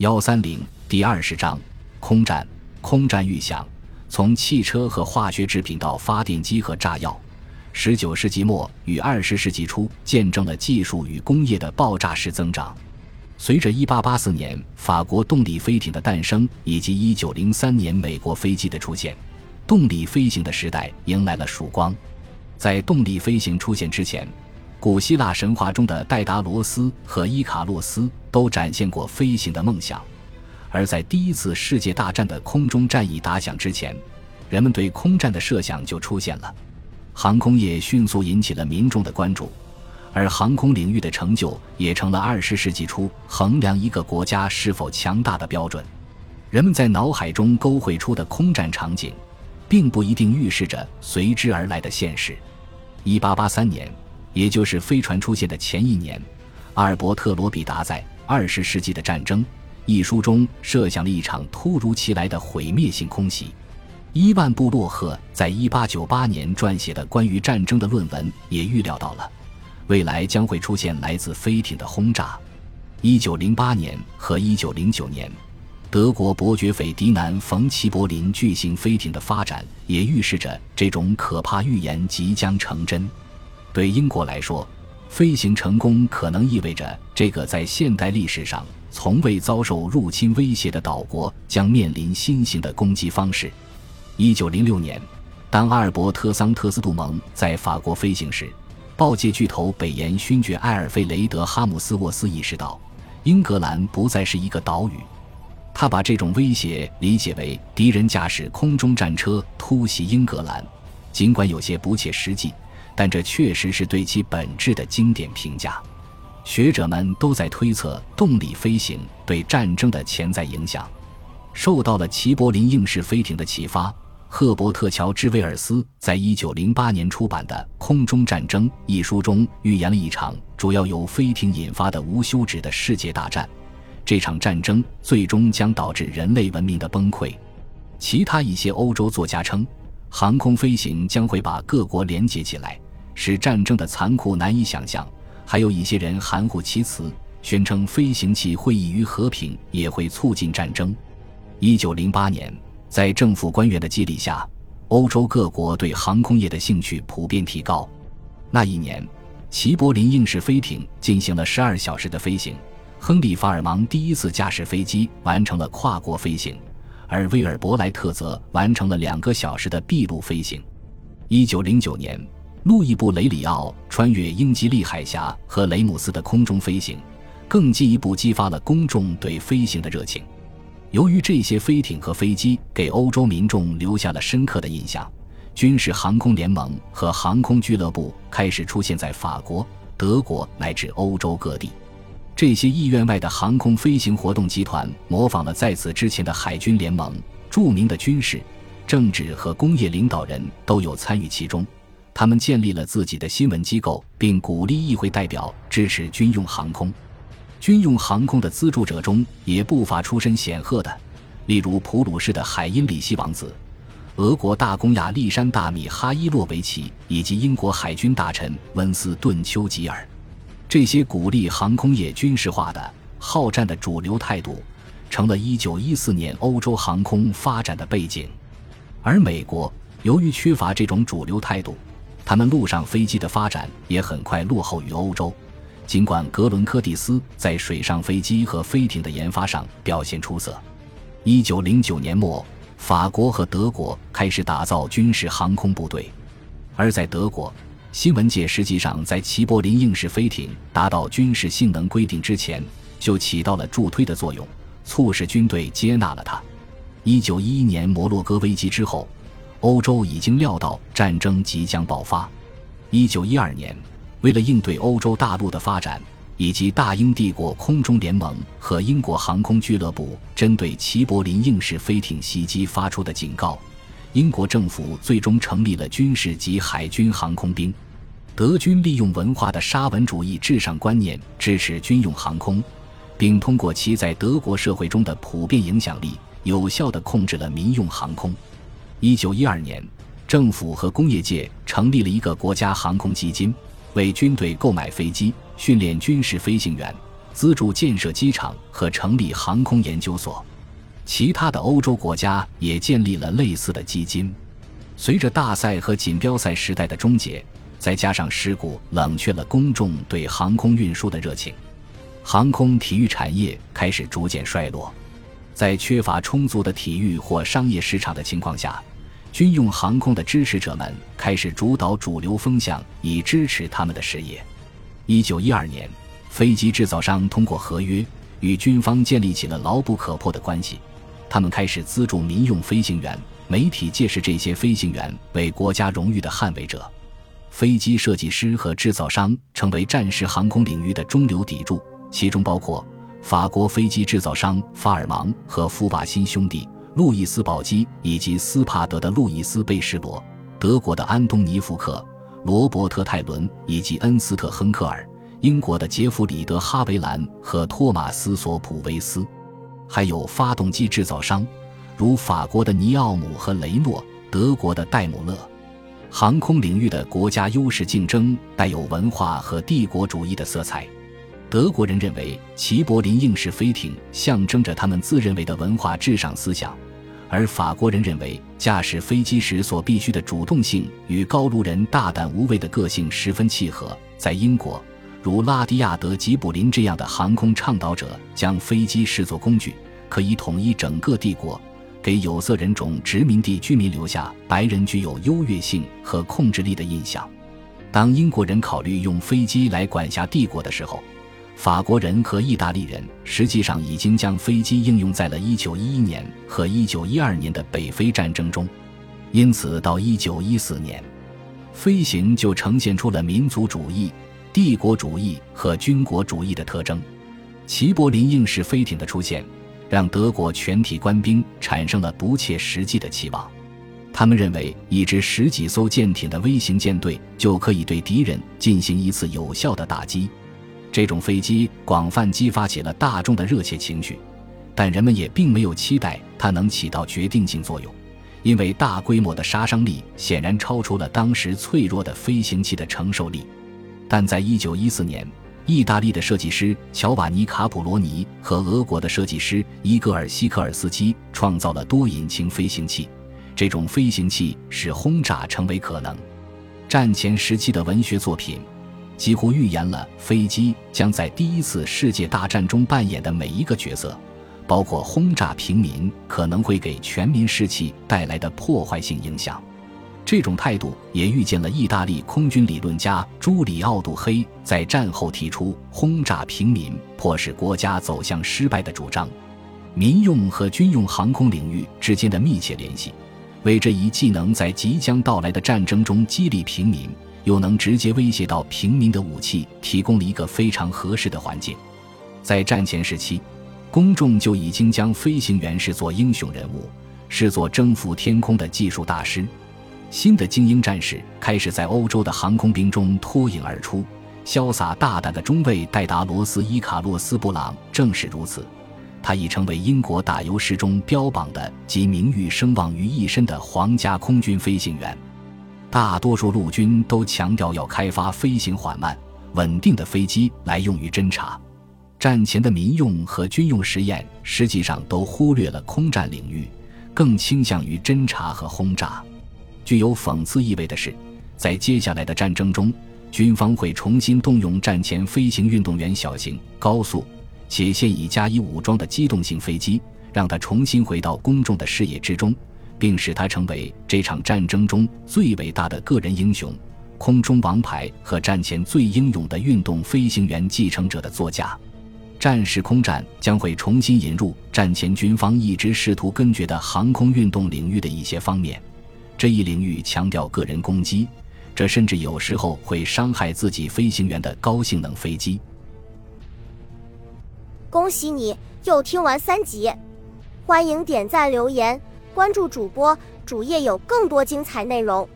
幺三零第二十章空战。空战预想，从汽车和化学制品到发电机和炸药，十九世纪末与二十世纪初见证了技术与工业的爆炸式增长。随着一八八四年法国动力飞艇的诞生以及一九零三年美国飞机的出现，动力飞行的时代迎来了曙光。在动力飞行出现之前，古希腊神话中的戴达罗斯和伊卡洛斯都展现过飞行的梦想；而在第一次世界大战的空中战役打响之前，人们对空战的设想就出现了。航空业迅速引起了民众的关注，而航空领域的成就也成了二十世纪初衡量一个国家是否强大的标准。人们在脑海中勾绘出的空战场景，并不一定预示着随之而来的现实。一八八三年，也就是飞船出现的前一年，阿尔伯特·罗比达在《二十世纪的战争》一书中设想了一场突如其来的毁灭性空袭。伊万·布洛赫在一八九八年撰写的关于战争的论文也预料到了，未来将会出现来自飞艇的轰炸。一九零八年和一九零九年。德国伯爵斐迪南·冯·齐柏林巨型飞艇的发展，也预示着这种可怕预言即将成真。对英国来说，飞行成功可能意味着这个在现代历史上从未遭受入侵威胁的岛国将面临新型的攻击方式。一九零六年，当阿尔伯特·桑特斯杜蒙在法国飞行时，报界巨头北岩勋爵埃尔费雷德·哈姆斯沃斯意识到，英格兰不再是一个岛屿。他把这种威胁理解为敌人驾驶空中战车突袭英格兰，尽管有些不切实际，但这确实是对其本质的经典评价。学者们都在推测动力飞行对战争的潜在影响。受到了齐柏林硬式飞艇的启发，赫伯特·乔治·威尔斯在一九零八年出版的《空中战争》一书中预言了一场主要由飞艇引发的无休止的世界大战。这场战争最终将导致人类文明的崩溃。其他一些欧洲作家称，航空飞行将会把各国连接起来，使战争的残酷难以想象。还有一些人含糊其辞，宣称飞行器会益于和平，也会促进战争。一九零八年，在政府官员的激励下，欧洲各国对航空业的兴趣普遍提高。那一年，齐柏林硬式飞艇进行了十二小时的飞行。亨利·法尔芒第一次驾驶飞机完成了跨国飞行，而威尔·伯莱特则完成了两个小时的闭路飞行。1909年，路易·布雷里奥穿越英吉利海峡和雷姆斯的空中飞行，更进一步激发了公众对飞行的热情。由于这些飞艇和飞机给欧洲民众留下了深刻的印象，军事航空联盟和航空俱乐部开始出现在法国、德国乃至欧洲各地。这些意愿外的航空飞行活动集团模仿了在此之前的海军联盟，著名的军事、政治和工业领导人都有参与其中。他们建立了自己的新闻机构，并鼓励议会代表支持军用航空。军用航空的资助者中也不乏出身显赫的，例如普鲁士的海因里希王子、俄国大公亚历山大米哈伊洛维奇以及英国海军大臣温斯顿·丘吉尔。这些鼓励航空业军事化的好战的主流态度，成了一九一四年欧洲航空发展的背景。而美国由于缺乏这种主流态度，他们陆上飞机的发展也很快落后于欧洲。尽管格伦柯蒂斯在水上飞机和飞艇的研发上表现出色，一九零九年末，法国和德国开始打造军事航空部队，而在德国。新闻界实际上在齐柏林硬式飞艇达到军事性能规定之前，就起到了助推的作用，促使军队接纳了它。一九一一年摩洛哥危机之后，欧洲已经料到战争即将爆发。一九一二年，为了应对欧洲大陆的发展，以及大英帝国空中联盟和英国航空俱乐部针对齐柏林硬式飞艇袭击发出的警告。英国政府最终成立了军事及海军航空兵。德军利用文化的沙文主义至上观念支持军用航空，并通过其在德国社会中的普遍影响力，有效地控制了民用航空。一九一二年，政府和工业界成立了一个国家航空基金，为军队购买飞机、训练军事飞行员、资助建设机场和成立航空研究所。其他的欧洲国家也建立了类似的基金。随着大赛和锦标赛时代的终结，再加上事故冷却了公众对航空运输的热情，航空体育产业开始逐渐衰落。在缺乏充足的体育或商业市场的情况下，军用航空的支持者们开始主导主流风向，以支持他们的事业。一九一二年，飞机制造商通过合约与军方建立起了牢不可破的关系，他们开始资助民用飞行员。媒体借视这些飞行员为国家荣誉的捍卫者，飞机设计师和制造商成为战时航空领域的中流砥柱，其中包括法国飞机制造商法尔芒和福巴辛兄弟、路易斯宝基以及斯帕德的路易斯贝什罗，德国的安东尼福克、罗伯特泰伦以及恩斯特亨克尔，英国的杰弗里德哈维兰和托马斯索普维斯，还有发动机制造商。如法国的尼奥姆和雷诺，德国的戴姆勒，航空领域的国家优势竞争带有文化和帝国主义的色彩。德国人认为齐柏林硬式飞艇象征着他们自认为的文化至上思想，而法国人认为驾驶飞机时所必须的主动性与高卢人大胆无畏的个性十分契合。在英国，如拉迪亚德·吉卜林这样的航空倡导者将飞机视作工具，可以统一整个帝国。给有色人种殖民地居民留下白人具有优越性和控制力的印象。当英国人考虑用飞机来管辖帝国的时候，法国人和意大利人实际上已经将飞机应用在了1911年和1912年的北非战争中。因此，到1914年，飞行就呈现出了民族主义、帝国主义和军国主义的特征。齐柏林硬式飞艇的出现。让德国全体官兵产生了不切实际的期望，他们认为一支十几艘舰艇的微型舰队就可以对敌人进行一次有效的打击。这种飞机广泛激发起了大众的热切情绪，但人们也并没有期待它能起到决定性作用，因为大规模的杀伤力显然超出了当时脆弱的飞行器的承受力。但在一九一四年。意大利的设计师乔瓦尼·卡普罗尼和俄国的设计师伊戈尔·希科尔斯基创造了多引擎飞行器。这种飞行器使轰炸成为可能。战前时期的文学作品几乎预言了飞机将在第一次世界大战中扮演的每一个角色，包括轰炸平民可能会给全民士气带来的破坏性影响。这种态度也预见了意大利空军理论家朱里奥·杜黑在战后提出轰炸平民、迫使国家走向失败的主张。民用和军用航空领域之间的密切联系，为这一技能在即将到来的战争中激励平民，又能直接威胁到平民的武器提供了一个非常合适的环境。在战前时期，公众就已经将飞行员视作英雄人物，视作征服天空的技术大师。新的精英战士开始在欧洲的航空兵中脱颖而出，潇洒大胆的中尉戴达罗斯·伊卡洛斯·布朗正是如此。他已成为英国打油诗中标榜的集名誉声望于一身的皇家空军飞行员。大多数陆军都强调要开发飞行缓慢、稳定的飞机来用于侦察。战前的民用和军用实验实际上都忽略了空战领域，更倾向于侦察和轰炸。具有讽刺意味的是，在接下来的战争中，军方会重新动用战前飞行运动员小型、高速且现已加以武装的机动性飞机，让它重新回到公众的视野之中，并使他成为这场战争中最伟大的个人英雄、空中王牌和战前最英勇的运动飞行员继承者的座驾。战时空战将会重新引入战前军方一直试图根绝的航空运动领域的一些方面。这一领域强调个人攻击，这甚至有时候会伤害自己飞行员的高性能飞机。恭喜你又听完三集，欢迎点赞、留言、关注主播，主页有更多精彩内容。